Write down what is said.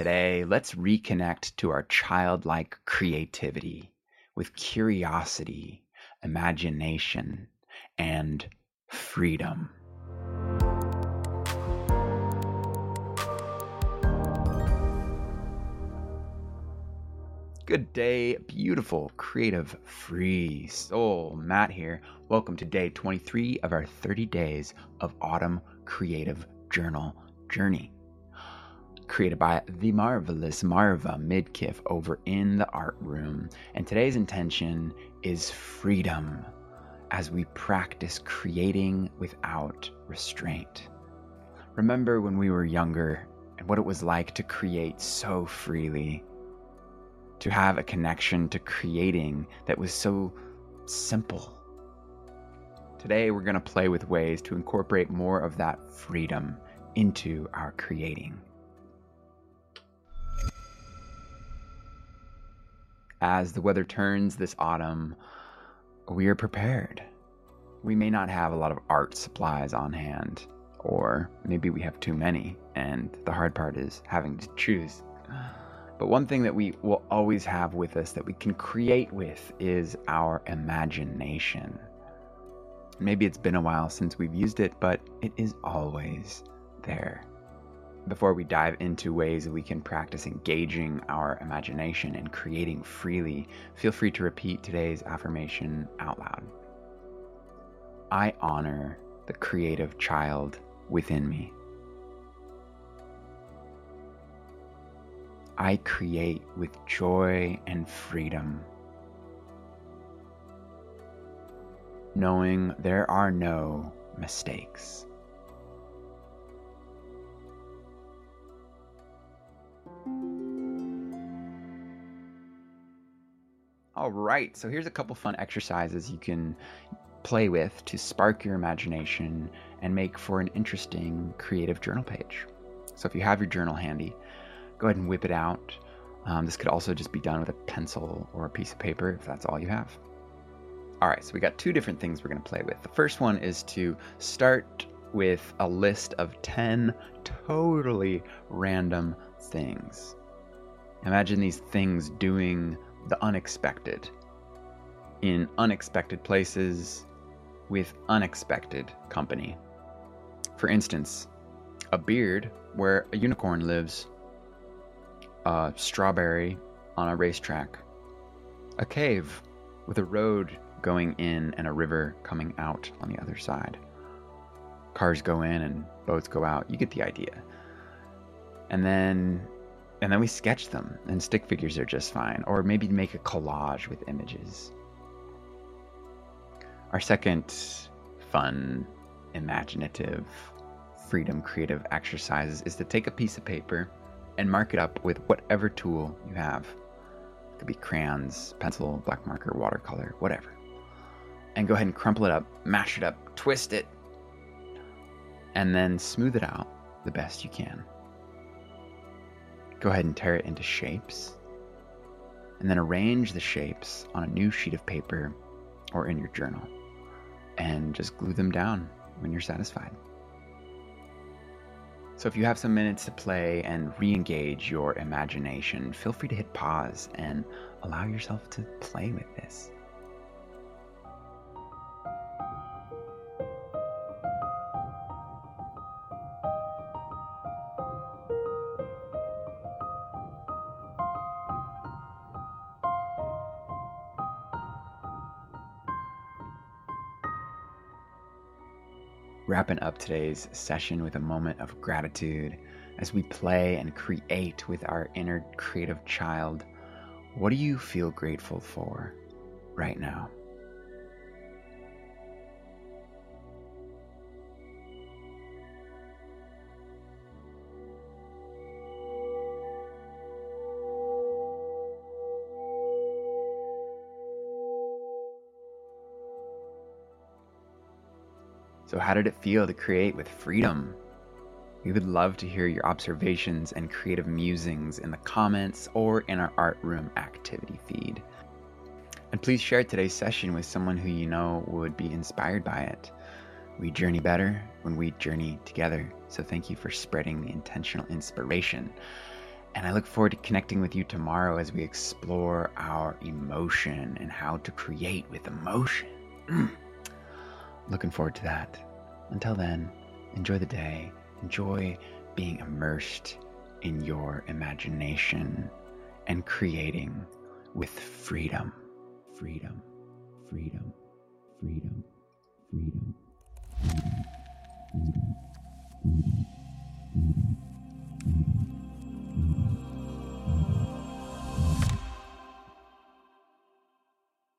Today, let's reconnect to our childlike creativity with curiosity, imagination, and freedom. Good day, beautiful, creative, free soul. Matt here. Welcome to day 23 of our 30 days of autumn creative journal journey. Created by the marvelous Marva Midkiff over in the art room. And today's intention is freedom as we practice creating without restraint. Remember when we were younger and what it was like to create so freely to have a connection to creating that was so simple. Today, we're going to play with ways to incorporate more of that freedom into our creating. As the weather turns this autumn, we are prepared. We may not have a lot of art supplies on hand, or maybe we have too many, and the hard part is having to choose. But one thing that we will always have with us that we can create with is our imagination. Maybe it's been a while since we've used it, but it is always there. Before we dive into ways we can practice engaging our imagination and creating freely, feel free to repeat today's affirmation out loud. I honor the creative child within me. I create with joy and freedom, knowing there are no mistakes. All right, so here's a couple fun exercises you can play with to spark your imagination and make for an interesting creative journal page. So if you have your journal handy, go ahead and whip it out. Um, this could also just be done with a pencil or a piece of paper if that's all you have. All right, so we got two different things we're going to play with. The first one is to start with a list of 10 totally random things. Imagine these things doing the unexpected in unexpected places with unexpected company. For instance, a beard where a unicorn lives a strawberry on a racetrack, a cave with a road going in and a river coming out on the other side. Cars go in and boats go out. You get the idea. And then and then we sketch them and stick figures are just fine or maybe make a collage with images. Our second fun, imaginative, freedom creative exercise is to take a piece of paper and mark it up with whatever tool you have. It could be crayons, pencil, black marker, watercolor, whatever. And go ahead and crumple it up, mash it up, twist it, and then smooth it out the best you can. Go ahead and tear it into shapes, and then arrange the shapes on a new sheet of paper or in your journal, and just glue them down when you're satisfied. So if you have some minutes to play and re engage your imagination, feel free to hit pause and allow yourself to play with this. Wrapping up today's session with a moment of gratitude as we play and create with our inner creative child. What do you feel grateful for right now? So, how did it feel to create with freedom? We would love to hear your observations and creative musings in the comments or in our art room activity feed. And please share today's session with someone who you know would be inspired by it. We journey better when we journey together. So, thank you for spreading the intentional inspiration. And I look forward to connecting with you tomorrow as we explore our emotion and how to create with emotion. Looking forward to that. Until then, enjoy the day. Enjoy being immersed in your imagination and creating with freedom. Freedom, freedom, freedom, freedom. freedom.